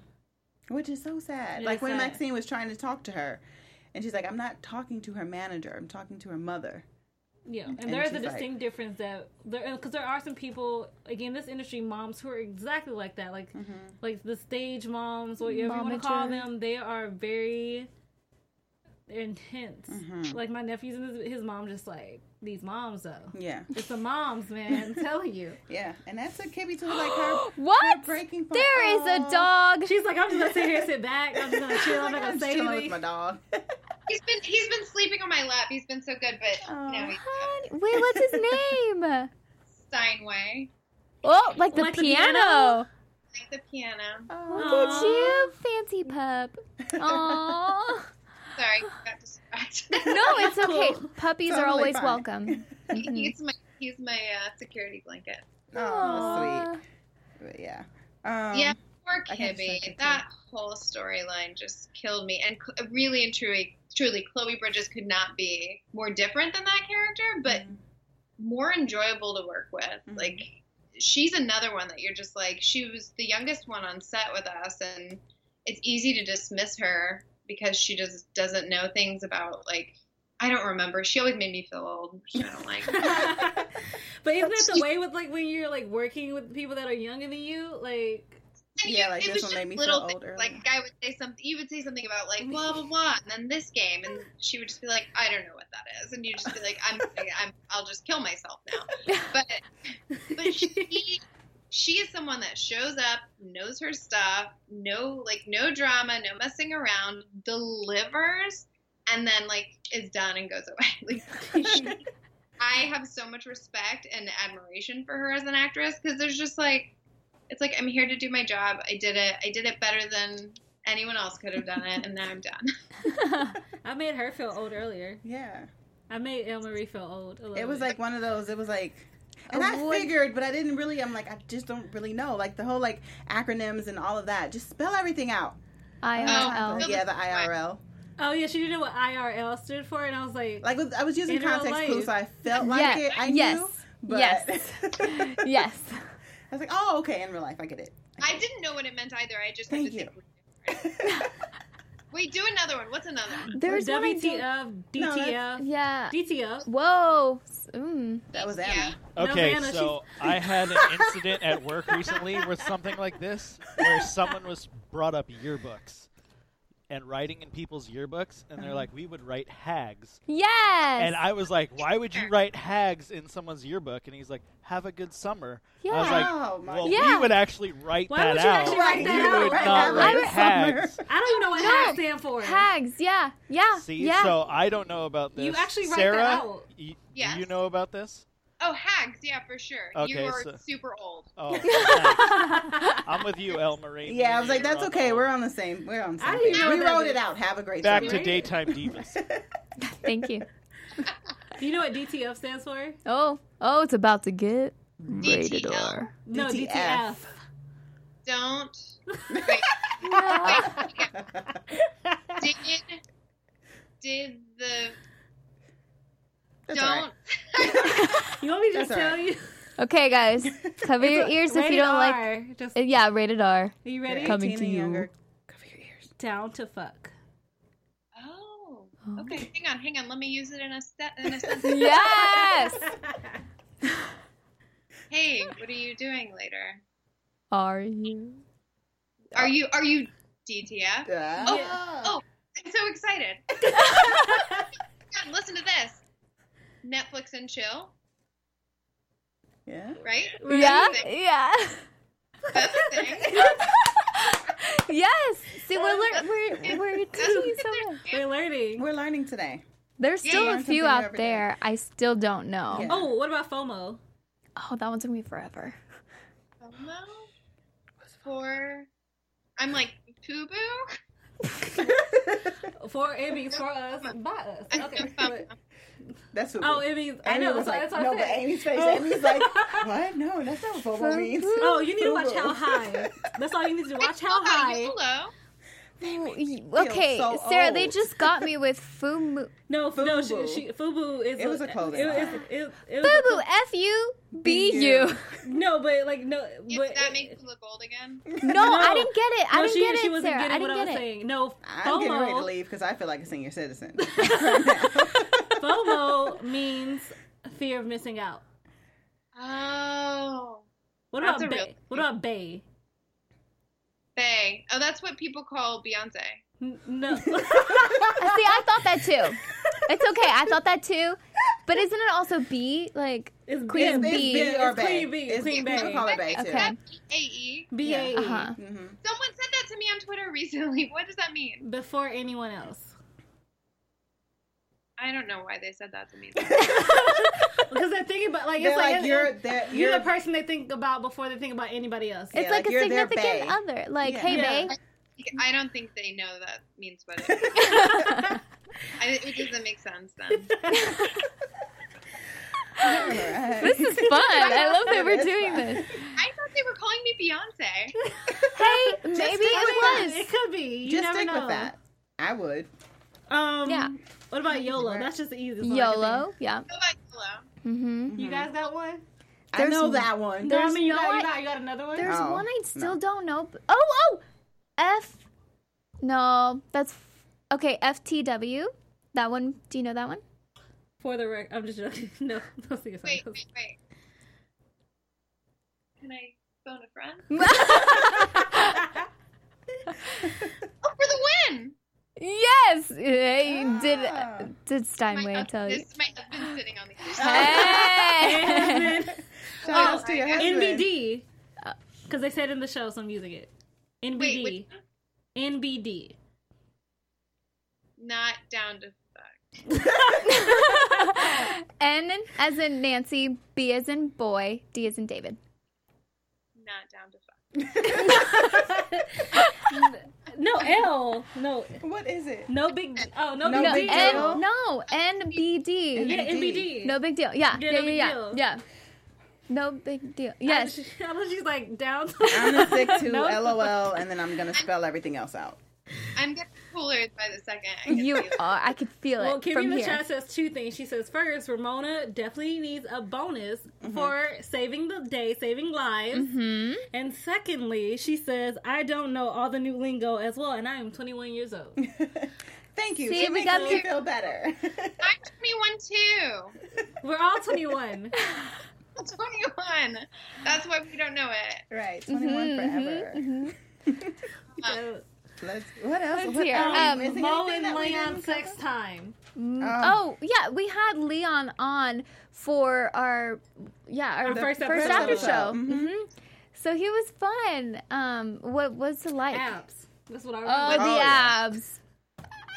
Which is so sad. Yeah, like when sad. Maxine was trying to talk to her, and she's like, "I'm not talking to her manager. I'm talking to her mother." Yeah, and, And there is a she's like- distinct difference that there because there are some people again this industry moms who are exactly like that, like Mm-hmm. like the stage moms, whatever you want to call them. They are very they're intense. Mm-hmm. Like my nephew's and his, his mom, just like these moms though. Yeah, It's the moms, man. I'm [laughs] telling you. yeah, and that's a Kibby to like [gasps] her. What? breaking point. There is Aw. a dog. She's like, I'm just gonna sit here, and sit back. I'm just gonna [laughs] chill. I'm not gonna say chilling with my dog. [laughs] He's been he's been sleeping on my lap. He's been so good, but Aw. now he's Honey- Wait, what's his name? Steinway, Oh, like the Like the piano. piano? like the piano. Look at you, fancy pup. Aww. Sorry, got distracted. [laughs] No, it's okay. Cool. Puppies are always fine. welcome. [laughs] he's my he's my uh, security blanket. Oh, sweet. But yeah. Um, yeah, poor I can Kibby. second That whole storyline just killed me. And really and truly, truly, Chloe Bridges could not be more different than that character, but Mhm. more enjoyable to work with. Mhm. Like, she's another one that you're just like, she was the youngest one on set with us, and it's easy to dismiss her because she just doesn't know things about like I don't remember. She always made me feel old, which I don't like. [laughs] but isn't that the way with like when you're like working with people that are younger than you? Like, Yeah, like it this one made just me little feel older. Like a guy would say something, you would say something about like blah blah blah, and then this game, and she would just be like, I don't know what that is, and you just be like, I'm, I'm, I'll just kill myself now. But, but [laughs] she, she is someone that shows up, knows her stuff, no like no drama, no messing around, delivers, and then like is done and goes away. [laughs] Like, [laughs] I have so much respect and admiration for her as an actress because there's just like it's like I'm here to do my job. I did it. I did it better than anyone else could have done it, and now I'm done. [laughs] I made her feel old earlier. yeah. I made L Marie feel old. A little It was bit. like one of those. It was like, and I What- figured, but I didn't really. I'm like, I just don't really know. Like the whole like acronyms and all of that. Just spell everything out. IRL. Oh. yeah, the IRL. oh yeah, she didn't know what IRL stood for, and I was like, Like I was using context clues, so I felt like Yeah, it. I yes, knew. But yes. [laughs] yes. I was like, oh, okay. In real life, I get it. I didn't know what it meant either. I just Thank had to you. [laughs] think. Wait, do another one. What's another? one? There's one I don't- WTF, No, DTF, that's- Yeah. DTF. Whoa. Mm. That was Yeah. Anna. Okay, Anna, so I had an incident at work recently with something like this, where someone was brought up yearbooks and writing in people's yearbooks, and they're like, "We would write hags," Yes. and I was like, "Why would you write hags in someone's yearbook?" And he's like, "Have a good summer." I was Yeah. like, Oh, my "Well, Yeah. we would actually write Why that would you out. actually write that we out? would Right, not have write good hags." summer. I don't even know what No. HAG stand for. Hags. Yeah. Yeah. See, yeah. so I don't know about this. You actually write Sarah, that out. y- Yes. do you know about this? Oh, hags. Yeah, for sure. Okay, you are so- super old. Oh. [laughs] I'm with you, L Marie. Yeah, I was like, that's okay. the- We're on the same. We're on the same. page. We wrote was- it out. Have a great day. back summer. to daytime divas. [laughs] Thank you. Do [laughs] you know what DTF stands for? Oh. Oh, it's about to get rated DTL. R. No, DTF. DTF. Don't. Wait, No. did did the That's don't? [laughs] You want me to just That's tell right. you? Okay, guys, [laughs] cover your ears if you don't like. R. Just, Uh, Yeah, rated R. are you ready? You're Coming to you. younger. Cover your ears. Down to fuck. Oh. Okay. Hang on. Hang on. Let me use it in a step in a sentence. [laughs] Yes. Hey, what are you doing later? Are you? Are you are you DTF? Yeah. Oh, oh, I'm so excited. God, listen to this. Netflix and chill, Yeah. right? Yeah. That's a. Yeah. That's a thing. [laughs] yes. See, we're lear- we're we're That's doing so they're much. We're learning. We're learning today. There's Yeah, still you a few out every day. there. I still don't know. Yeah. Oh, what about FOMO? Oh, that one's gonna be forever. FOMO for I'm like Fubu. [laughs] For it means for us, by us. [laughs] Okay. But- [laughs] That's what. Oh, it means I Amy know. was So like, that's what no, I but. Amy's face. Oh. Amy's like, [laughs] what? No, that's not what FOMO means. Oh, you need to watch How High. That's all you need to do. watch. How High. YOLO. Okay, so Sarah, they just got me with Fumu. [laughs] No, f- no, Fubu. she, she, Fubu is. It was a clothing It, line. it, it, it Fubu, F U B U. No, but like no, If but that makes you look old again. No, I didn't get it. I no, didn't she, get she it, wasn't Sarah. getting I what didn't I was get it. saying. No, I'm getting ready to leave because I feel like a senior citizen. FOMO means fear of missing out. Oh, What about a real Bay? What about Bay? Bay. Oh, that's what people call Beyonce. N- No. [laughs] See, I thought that too. It's okay. I thought that too. But isn't it also B? Like, It's Queen B. It's B. B or It's Bay. Queen B. It's Queen Bay. Bay. Call it Bay too. Okay. That's A E. B A E. uh huh. hmm Someone said that to me on Twitter recently. [laughs] What does that mean? Before anyone else. I don't know why they said that to me. [laughs] [laughs] Because they're thinking about like They're it's like, like, you're, it's- you're you're the person they think about before they think about anybody else. It's Yeah, like, like a their significant other. Like, Yeah. hey, Yeah. bae. [laughs] I don't think they know that means what it means. I, it doesn't make sense then. This is fun. I love that we're doing fun. this. I thought they were calling me Beyonce. Hey, maybe stick with it that. was. It could be. You Just never stick know. with that. I would. Um, Yeah. What about YOLO? That's just the easiest. one YOLO. Yeah. Go back hello. Mm-hmm. You guys got one? I know one- that one. No, I mean you no got, you got you got another one. There's Oh, one I still no. don't know. but- Oh, oh! F No, that's okay. FTW. That one. Do you know that one? For the record, I'm just joking. [laughs] No, don't sing a song. Wait, wait, wait. Can I phone a friend? [laughs] [laughs] Oh, for the win! Yes. Hey, did Ah. did Steinway hus- tell you? this is my husband sitting on the [laughs] Hey. Shout outs to your husband. NBD. Because they said in the show, so I'm using it. NBD. Wait, which, NBD. not down to fuck. [laughs] N as in Nancy, B as in boy, D as in David. Not down to fuck. [laughs] No [laughs] L. No. What is it? No big. Oh, no, No No, big big deal. deal. N, no, NBD. Yeah, NBD. NBD. No big deal. Yeah, Yeah, yeah, no yeah, big yeah, deal. yeah. No big deal. Yes. [laughs] I know she's like down. I'm gonna stick to [laughs] No. LOL, and then I'm gonna spell everything else out. I'm getting cooler by the second. I can You feel it. are. I could feel it Well, Kimmy from in the here. chat says two things. She says, first, Ramona definitely needs a bonus for saving the day, saving lives. hmm And secondly, she says, I don't know all the new lingo as well, and I am 21 years old. [laughs] Thank you. See, she we makes got me the- feel better. I'm 21 too. We're all 21. [laughs] 21. That's why we don't know it. right, 21 Mhm, forever. [laughs] So, Let's. What else? Let's what hear. Um, Missing Mo and Leon didn't sex cover? time. Oh yeah, we had Leon on for our yeah our, Our first first episode. after show. Mhm. hmm So he was fun. Um, what was it like? Abs. That's what I Oh, remember. the Oh, yeah. abs.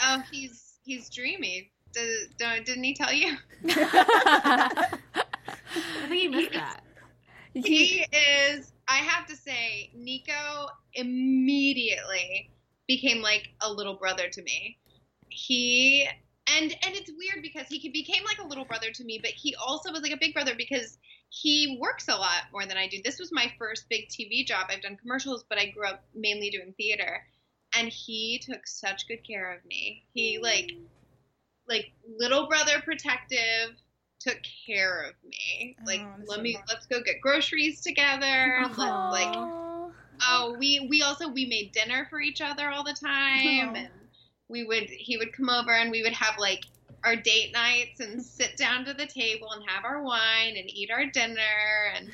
Oh, he's he's dreamy. Does, don't, didn't he tell you? [laughs] [laughs] I think he missed that. He is. I have to say, Nico immediately became like a little brother to me. He and and it's weird because he became like a little brother to me, but he also was like a big brother because he works a lot more than I do. This was my first big TV job. I've done commercials, but I grew up mainly doing theater, and he took such good care of me. He like like little brother protective took care of me. Like Oh, let so me let's go get groceries together. Let's, like. Oh we we also we made dinner for each other all the time Oh. and we would he would come over and we would have like our date nights and sit down to the table and have our wine and eat our dinner and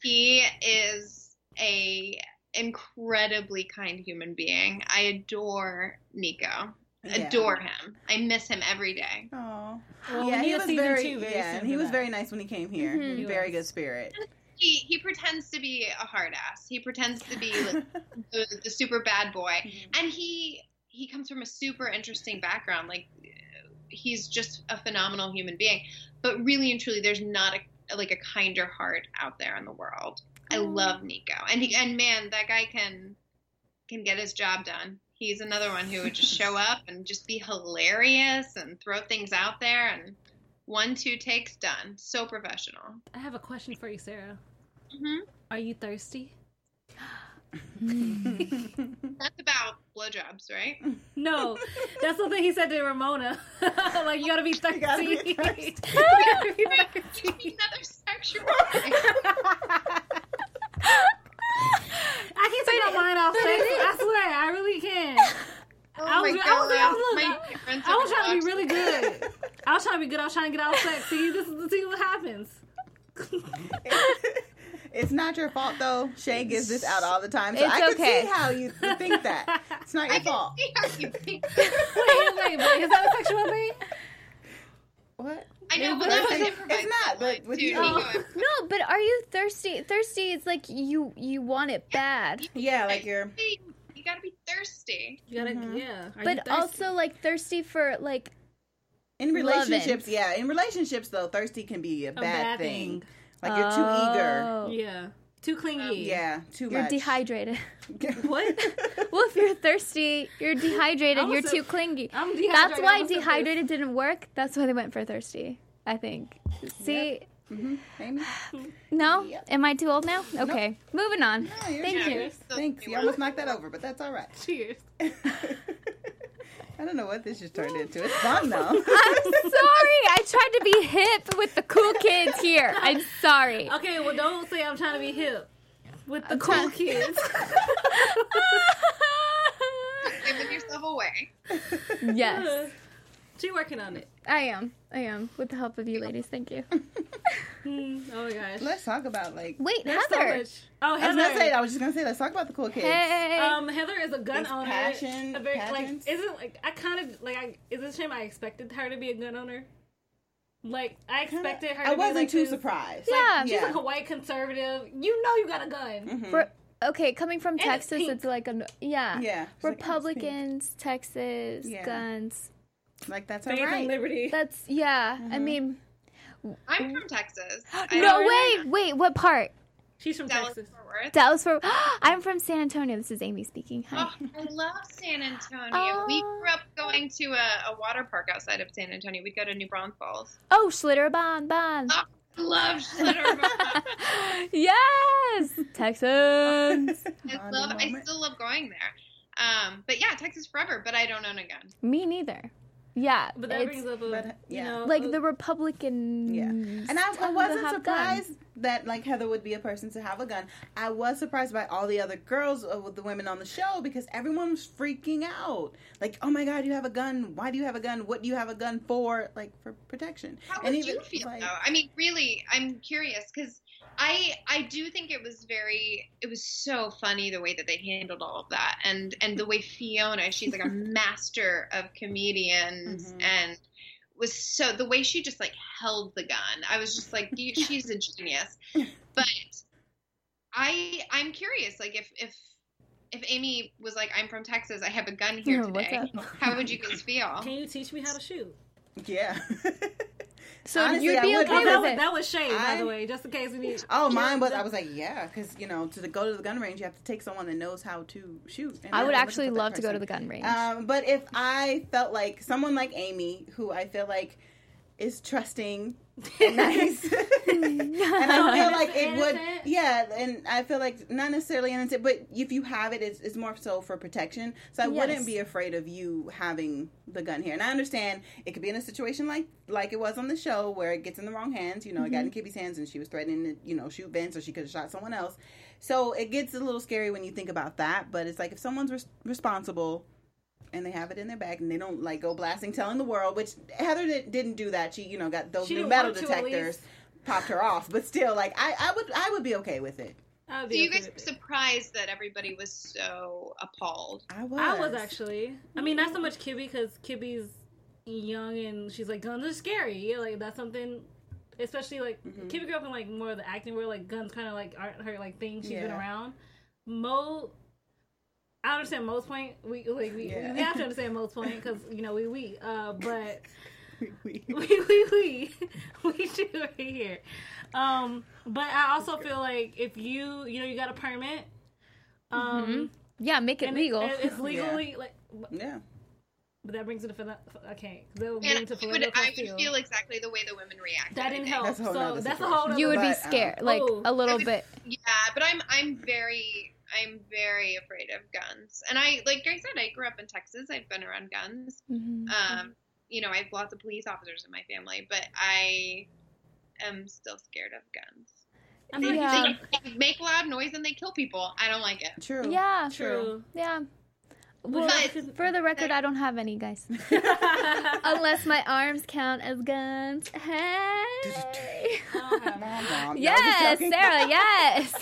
he is a incredibly kind human being. I adore Nico. Yeah. Adore him. I miss him every day. Oh. Well, yeah, we he was season very two very yeah, and he was that. very nice when he came here. Mhm. He Very was. good spirit. He he pretends to be a hard ass. He pretends to be like, [laughs] the, the super bad boy, mm-hmm. and he he comes from a super interesting background. Like he's just a phenomenal human being. But really and truly, there's not a like a kinder heart out there in the world. I oh. love Nico, and he and man, that guy can can get his job done. He's another one who would just [laughs] show up and just be hilarious and throw things out there and one two takes done. So professional. I have a question for you, Sarah. hmm Are you thirsty? [laughs] That's about blowjobs, right? No, that's something he said to Ramona. [laughs] like you gotta be thirsty. gotta be You gotta be thirsty. [laughs] Another sexual. I can't take my mind off sex. I swear, I really can. Oh I was- my I was- I God. was- My parents I was trying to be really good. I was trying to be good. I was trying to get out of sex. See, this is see what happens. [laughs] it's not your fault though. Chae gives this out all the time, so It's I can okay. see how you think that. It's not [laughs] I your can fault. see how you think. [laughs] Wait, wait, wait. Is that a sexual thing? What? I know, but It's that's not- an it's improvised not, but with you- Nico, No, but are you thirsty? Thirsty is like you you want it bad, Yeah, like you're. you gotta be thirsty. You gotta, Mhm. yeah. Are but thirsty? also like thirsty for like In Loving. relationships, yeah. In relationships, though, thirsty can be a a bad, thing. Like you're too eager. Oh. Yeah, too clingy. Yeah, too You're much. dehydrated. [laughs] What? [laughs] well, if you're thirsty, you're dehydrated. You're was too clingy. I'm dehydrated. That's why I was a- dehydrated didn't work. That's why they went for thirsty. I think. See, Mhm. [sighs] No, Yep. am I too old now? Okay, moving on. No, you're Thank fine. you. Thanks. You almost knocked that over, but that's all right. Cheers. [laughs] I don't know what this just turned into. It's fun though. [laughs] I'm sorry. I tried to be hip with the cool kids here. I'm sorry. Okay, well, don't say I'm trying to be hip with the I'm cool trying- kids. [laughs] Give yourself away. Yes, uh, She working on it. I am. I am. With the help of you ladies, thank you. [laughs] Hmm, Oh my gosh. Let's talk about like. Wait, There's so Heather. much. Oh, I was Heather. gonna say. I was just gonna say. Let's talk about the cool kids. Hey. Um, Heather is a gun Is owner. passion- a very, like, passions? isn't like I kind of like I is it a shame I expected her to be a gun owner? Like I expected her. To I be, wasn't like, too this- surprised. Yeah. She's like a white conservative. You know you got a gun. Mhm. For- okay, coming from it's Texas, pink. it's like a yeah. Yeah. She's like, "Oh, it's pink." Republicans, Texas, Yeah. guns. Like that's Faith all and right. liberty. That's yeah. I Mm-hmm. mean, I'm from Texas. [gasps] No don't- wait, wait. What part? She's from Dallas Texas. Fort Worth. Dallas for. [gasps] I'm from San Antonio. This is Amy speaking. Hi. Oh, I love San Antonio. we Oh. grew up going to a, a water park outside of San Antonio. We'd go to New Braunfels. Oh, Schlitterbahn, Bahn. Oh, I love [laughs] Schlitterbahn. yes, Texans. [laughs] I love. I still love going there. Um, but yeah, Texas forever. But I don't own a gun. Me neither. Yeah, But that it's brings up a but, you yeah. know like a- the Republican. Yeah. And I, I wasn't surprised that like Heather would be a person to have a gun. I was surprised by all the other girls uh, with the women on the show because everyone was freaking out. Like, oh my god, you have a gun. Why do you have a gun? What do you have a gun for? Like for protection. How and would you feel like, though? I mean, really, I'm curious because I I do think it was very it was so funny the way that they handled all of that and and the way Fiona she's like a [laughs] master of comedians Mhm. and was so the way she just like held the gun. I was just like [laughs] she's a genius. But I I'm curious like if if if Amy was like I'm from Texas I have a gun here [laughs] What's today. How would you guys feel? Can you teach me how to shoot? Yeah. So Honestly, you'd I be would okay Oh, that with was, that was shade, by I- the way, just in case we need. oh, mine was. I was like, yeah, because you know, to the, go to the gun range, you have to take someone that knows how to shoot. And I would actually that love to go to the gun range. Um, but if I felt like someone like Amy, who I feel like is trusting and [laughs] nice, [laughs] and I feel like it would, yeah, and I feel like not necessarily innocent, but if you have it, it's, it's more so for protection. So I Yes. wouldn't be afraid of you having the gun here. And I understand it could be in a situation like like it was on the show where it gets in the wrong hands. You know, it got in mm-hmm. Kibby's hands, and she was threatening to you know shoot Vince, or she could have shot someone else. So it gets a little scary when you think about that. But it's like if someone's res- responsible and they have it in their bag and they don't like go blasting telling the world which heather did, didn't do that she you know got those She new metal want to, at detectors popped her off but still like i i would i would be okay with it I So be you guys were surprised that everybody was so appalled. i was I was actually. I mean, not so much Kibby because Kibby's young and she's like guns are scary. Yeah, like that's something. Especially like Mhm. Kibby grew up in like more of the acting world. Like guns kind of like aren't her like thing. She's been around. Mo, I understand Mo's point. We like we, Yeah. we have to understand Mo's point because you know we we. Uh, but [laughs] [laughs] We- we we we [laughs] we do right here. Um, but I also feel like if you you know you got a permit, um, yeah, make it and legal. it- it's legally like. yeah But that brings it to philo- okay. That will And get I into would, I would feel exactly the way the women react. that didn't help. That's a whole so that's a whole. you would But, be um, scared, like oh, a little I was- bit. Yeah, but I'm I'm very I'm very afraid of guns. And I like I said, I grew up in Texas. I've been around guns. Mhm. Um, you know, I have lots of police officers in my family, but I am still scared of guns. I feel like Yeah. should- They make loud noise and they kill people. I don't like it. true Yeah, True. yeah. Well, But- for the record, I don't have any, guys. [laughs] Unless my arms count as guns. Hey. Mom, mom. No, I'm Yes, joking. Sarah. [laughs] Yes.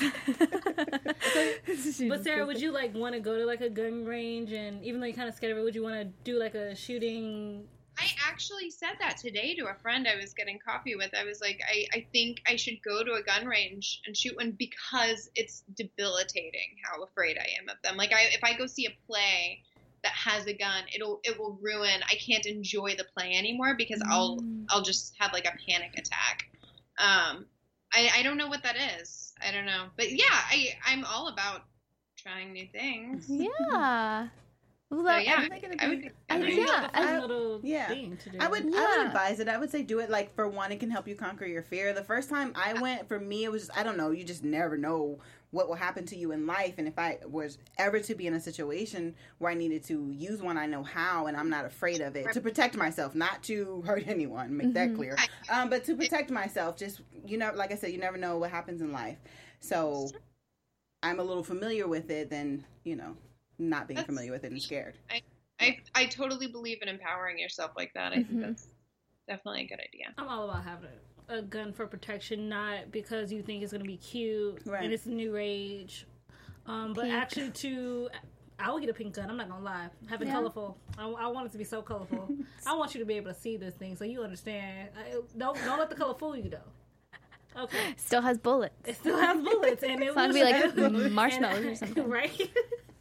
[laughs] But Sarah, would you like want to go to like a gun range and even though you're kind of scared of it, would you want to do like a shooting? I actually said that today to a friend I was getting coffee with. I was like, I, I think I should go to a gun range and shoot one because it's debilitating how afraid I am of them. Like I if I go see a play that has a gun, it'll it will ruin I can't enjoy the play anymore because I'll Mm. I'll just have like a panic attack. Um I, I don't know what that is. I don't know. But yeah, I I'm all about trying new things. Yeah. [laughs] Well, So yeah, I think it'd I be- I- I yeah, I- yeah. thing to do. I would, I would advise it. I would say do it like for one, it can help you conquer your fear. The first time I went, for me, it was just, I don't know. You just never know what will happen to you in life. And if I was ever to be in a situation where I needed to use one, I know how, and I'm not afraid of it to protect myself, not to hurt [laughs] anyone. Make that Mhm. clear. Um, but to protect myself, just you know, like I said, you never know what happens in life. So I'm a little familiar with it Then you know, not being That's- familiar with it and scared. I, I I totally believe in empowering yourself like that. I Mhm. think that's definitely a good idea. I'm all about having a, a gun for protection, not because you think it's gonna be cute Right. and it's a new age, um, but Pink. actually to. I would get a pink gun. I'm not gonna lie. Have it Yeah. colorful. I, I want it to be so colorful. [laughs] I want you to be able to see this thing so you understand. I, don't don't let the color fool you though. Okay. Still has bullets. It still has bullets and it It's gonna be like [laughs] marshmallows and- or something. [laughs] right?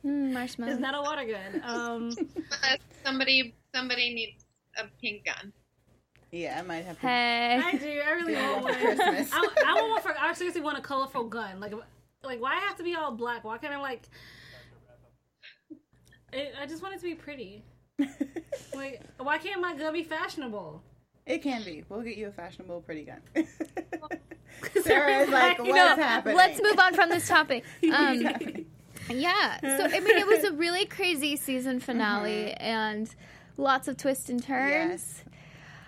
Mm, marshmallows. it's not a water gun. Um, But [laughs] somebody somebody needs a pink gun. Yeah, I might have to. Hey. I do. I really Yeah, want one. for Christmas. I, I want one for. I seriously want a colorful gun. Like, like why have to be all black? Why can't I like? It, I just want it to be pretty. [laughs] Like, why can't my gun be fashionable? It can be. We'll get you a fashionable pretty gun. [laughs] Sarah is like, what's know, happening? Let's move on from this topic. Um, happening? Yeah. [laughs] So I mean, it was a really crazy season finale mm-hmm. and lots of twists and turns. Yes.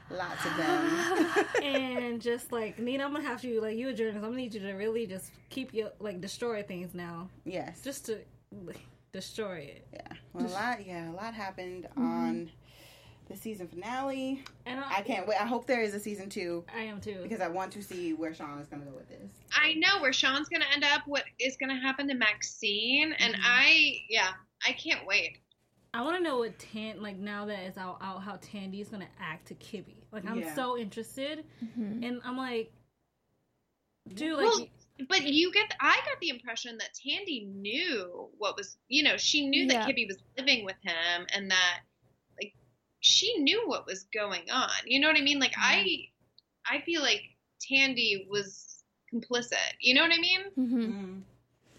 Lots of them. [laughs] and just like Nina, I'm gonna have to you like you a journalist. I'm gonna need you to really just keep you like destroy things now, yes. just to like, destroy it. Yeah. Well, a lot. Yeah, a lot happened on mm-hmm. The season finale. And I, I can't wait. I hope there is a season two I am too. because I want to see where Sean is going to go with this. I know where Sean's gonna end up, what is gonna happen to Maxine, and Mhm. I yeah, I can't wait. I want to know what Tan like now that it's out, out how is gonna act to Kibby. Like I'm Yeah. so interested, Mhm. and I'm like, dude, like Well, but you get I got the impression that Tandy knew what was you know, she knew that Kibby was living with him and that like she knew what was going on. You know what I mean? Like I I feel like Tandy was complicit. You know what I mean? Mhm. Mm.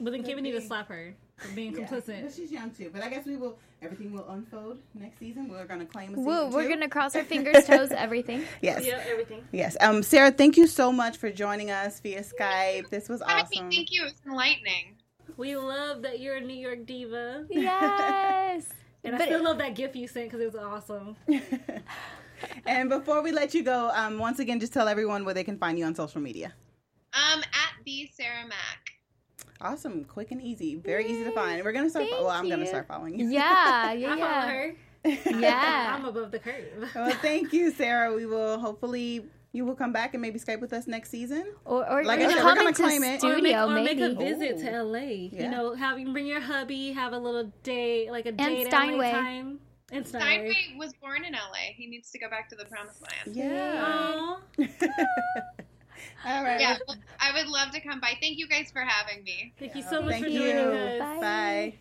but then could Kibby need to slap her for being Yeah. complicit. But she's young too. But I guess we will. Everything will unfold next season. We're going to claim a season Woo, we're gonna cross our fingers, [laughs] toes, everything. Yes. Yeah, everything. Yes. Um, Sarah, thank you so much for joining us via Skype. This was I awesome. mean, thank you. It was enlightening. We love that you're a New York diva, Yes. [laughs] and I still it- love that gift you sent because it was awesome. [laughs] and before we let you go, um, once again, just tell everyone where they can find you on social media. Um, at the Sarah Mack. Awesome, quick and easy, very easy to find. We're gonna start. Thank well, I'm gonna start following you. Yeah, [laughs] yeah, I follow yeah. her. [laughs] Yeah. I'm above the curve. well, thank you, Sarah. We will hopefully you will come back and maybe Skype with us next season. Or, or Like or I said, we're come gonna into claim it. Or make, studio, or make a visit Ooh. to LA. Yeah. You know, have you bring your hubby, have a little date, like a date Steinway. LA time. And Steinway. Steinway was born in LA. He needs to go back to the promised land. Yeah. Aw. [laughs] All right. Yeah, well, I would love to come by. Thank you guys for having me. Thank you so much Thank for you. joining us. Bye. Bye.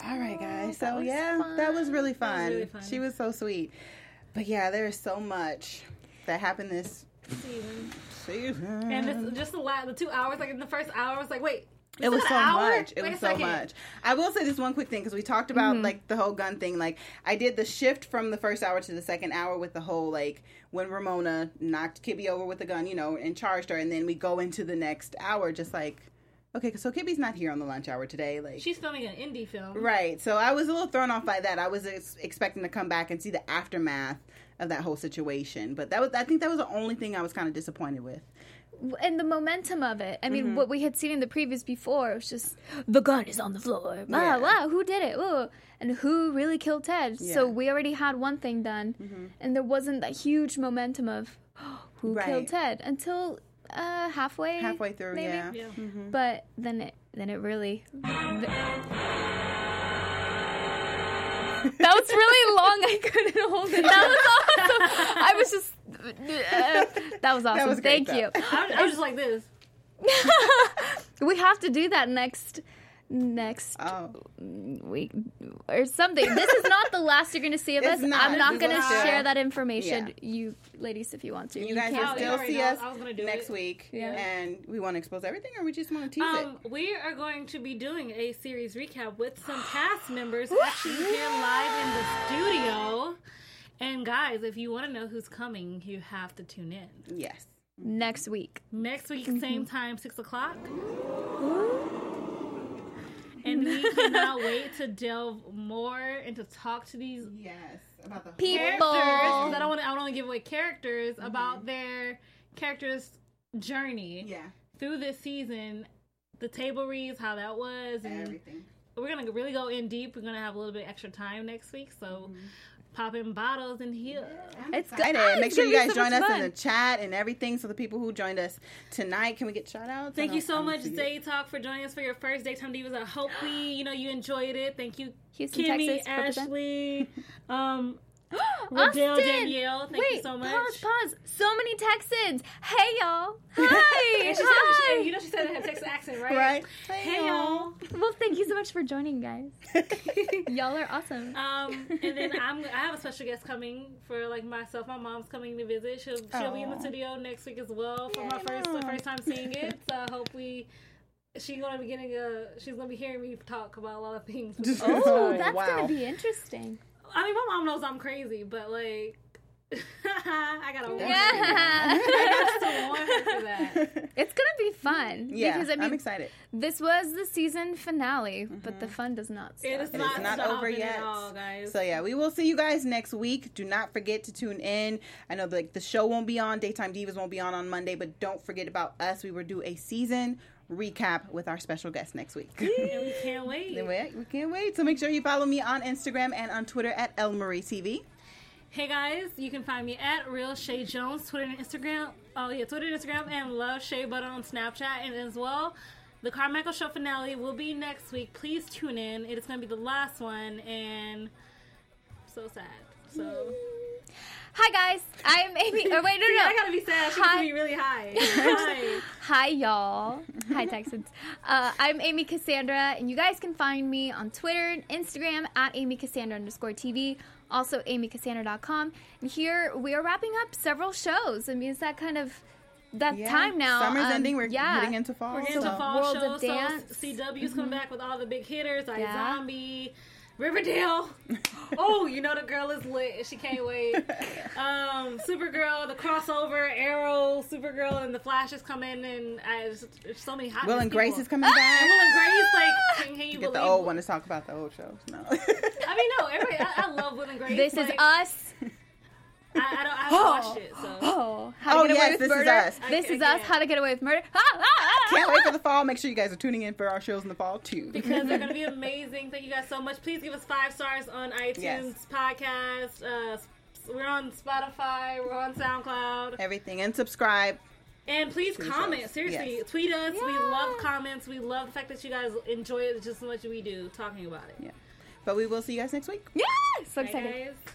Bye. All right, guys. Oh, So was yeah, that was really That was really fun. She was so sweet. But yeah, there is so much that happened this Season. season. And it's just the last, the two hours, like in the first hour, I was like, wait. It was so hour? much. It Wait was so much. I will say this one quick thing because we talked about Mm-hmm. like the whole gun thing. Like I did the shift from the first hour to the second hour with the whole like when Ramona knocked Kibby over with the gun, you know, and charged her, and then we go into the next hour just like, okay, so Kibby's not here on the lunch hour today. Like She's filming an indie film. Right. So I was a little thrown off by that. I was ex- expecting to come back and see the aftermath of that whole situation, but that was I think that was the only thing I was kind of disappointed with. and the momentum of it. I mean, Mm-hmm. what we had seen in the previous before was just the gun is on the floor. Wow, Yeah. wow, who did it? Ooh. And who really killed Ted? So Yeah. Mm-hmm. we already had one thing done, and there wasn't that huge momentum of [gasps] who Right. killed Ted until uh, halfway. Halfway through, maybe? yeah. Yeah. But then it then it really. That was really long. I couldn't hold it. That was awesome. I was just. that was awesome. was great, Thank you. I was, I was just like this. [laughs] we have to do that next next Oh, week or something. This is not the last you're going to see of It's us. not. I'm not going to share that information. Yeah. You ladies, if you want to, you guys can. will still see know. us I was gonna do next it. week, Yeah. and we want to expose everything, or we just want to tease Um, we are going to be doing a series recap with some [gasps] cast members actually here live in the studio. And guys, if you want to know who's coming, you have to tune in? Yes. next week. next week, Mm-hmm. same time, six o'clock. And we [laughs] cannot wait to delve more and to talk to these Yes. About the People. characters. 'cause I don't want to. I don't want to give away characters Mm-hmm. about their characters' journey Yeah. through this season. The table reads, how that was, and Everything. we're gonna really go in deep. We're gonna have a little bit extra time next week, so pop in bottles in here. It's good. Excited. Ah, Make it's sure you guys so join much us in the chat and everything. So the people who joined us tonight, can we get shout outs? Thank you so much, Day Talk, for joining us for your first Daytime Divas. I hope we, you know, you enjoyed it. Thank you, Houston, Kimmy, Texas, represent. Ashley, um, [gasps] Rodale, Austin! Danielle. Thank Wait, you so much. pause, pause. So many Texans. Hey, y'all. [laughs] Hi. And she said, Hi. she, you know, she said it had Texas accent, right? Right. Hey, y'all. Well, thank you so much for joining, guys. [laughs] y'all are awesome. Um, and then [laughs] I'm I have a special guest coming for like myself. My mom's coming to visit. She'll she'll be in the studio next week as well for my first the first time seeing it. So I hope we. She's gonna be getting a. She's gonna be hearing me talk about a lot of things. for the first oh, that's wow. gonna be interesting. I mean, my mom knows I'm crazy, but like, [laughs] I gotta. warn. Yeah. [laughs] I got to warn her for that. It's gonna be fun. yeah, because I mean, I'm excited. this was the season finale, but the mm-hmm. fun does not stop. It is It is not, not over yet. at all, guys. So yeah, we will see you guys next week. Do not forget to tune in. I know like the show won't be on, Daytime Divas won't be on on Monday, but don't forget about us. We will do a season recap with our special guest next week. and we [laughs] can't wait. We, can't wait. So make sure you follow me on Instagram and on Twitter at L Marie TV. Hey guys, you can find me at Real Chae Jones, Twitter and Instagram. Oh yeah, Twitter and Instagram, and Love Chae Butter on Snapchat, and as well, the Carmichael Show finale will be next week. Please tune in. It is going to be the last one, and so sad. So Hi guys, I'm Amy. [laughs] Oh wait, no, no. I gotta be sad. She's Hi. gonna be really high. [laughs] Hi. Hi, y'all. Hi, Texans. Uh, I'm Amy Cassandra, and you guys can find me on Twitter and Instagram at Amy Cassandra underscore TV, also amycassandra.com. And here we are wrapping up several shows. I mean, it's that kind of that Yeah. time now. Summer's Um, ending. We're yeah. heading into fall. We're getting so- to fall World of shows. So Dance. CW's coming back with all the big hitters like Yeah. Zombie, Riverdale. [laughs] oh, you know the girl is lit. She can't wait. [laughs] Um, Supergirl, the crossover, Arrow, Supergirl, and the Flash is coming, and uh, there's, there's so many hot. Will and Grace is coming back. And Will and Grace, like, [laughs] can, can you Get believe? the old one to talk about the old shows. No. I mean, no, everybody. I, I love Will and Grace. This is us. I, I don't. I haven't watched it, so. [gasps] Oh, how to Oh, get away yes, with This Is. Us. This I- is us. How to get away with murder. Ah, ah, ah. Can't wait for the fall. Make sure you guys are tuning in for our shows in the fall too. because they're going to be [laughs] amazing. Thank you guys so much. Please give us five stars on iTunes Yes. podcast. Uh, we're on Spotify. We're on SoundCloud. Everything and subscribe. And please To comment. shows. Seriously, Yes. tweet us. We love comments. We love the fact that you guys enjoy it just as much as we do talking about it. Yeah. But we will see you guys next week. Yeah, so Right, excited. guys?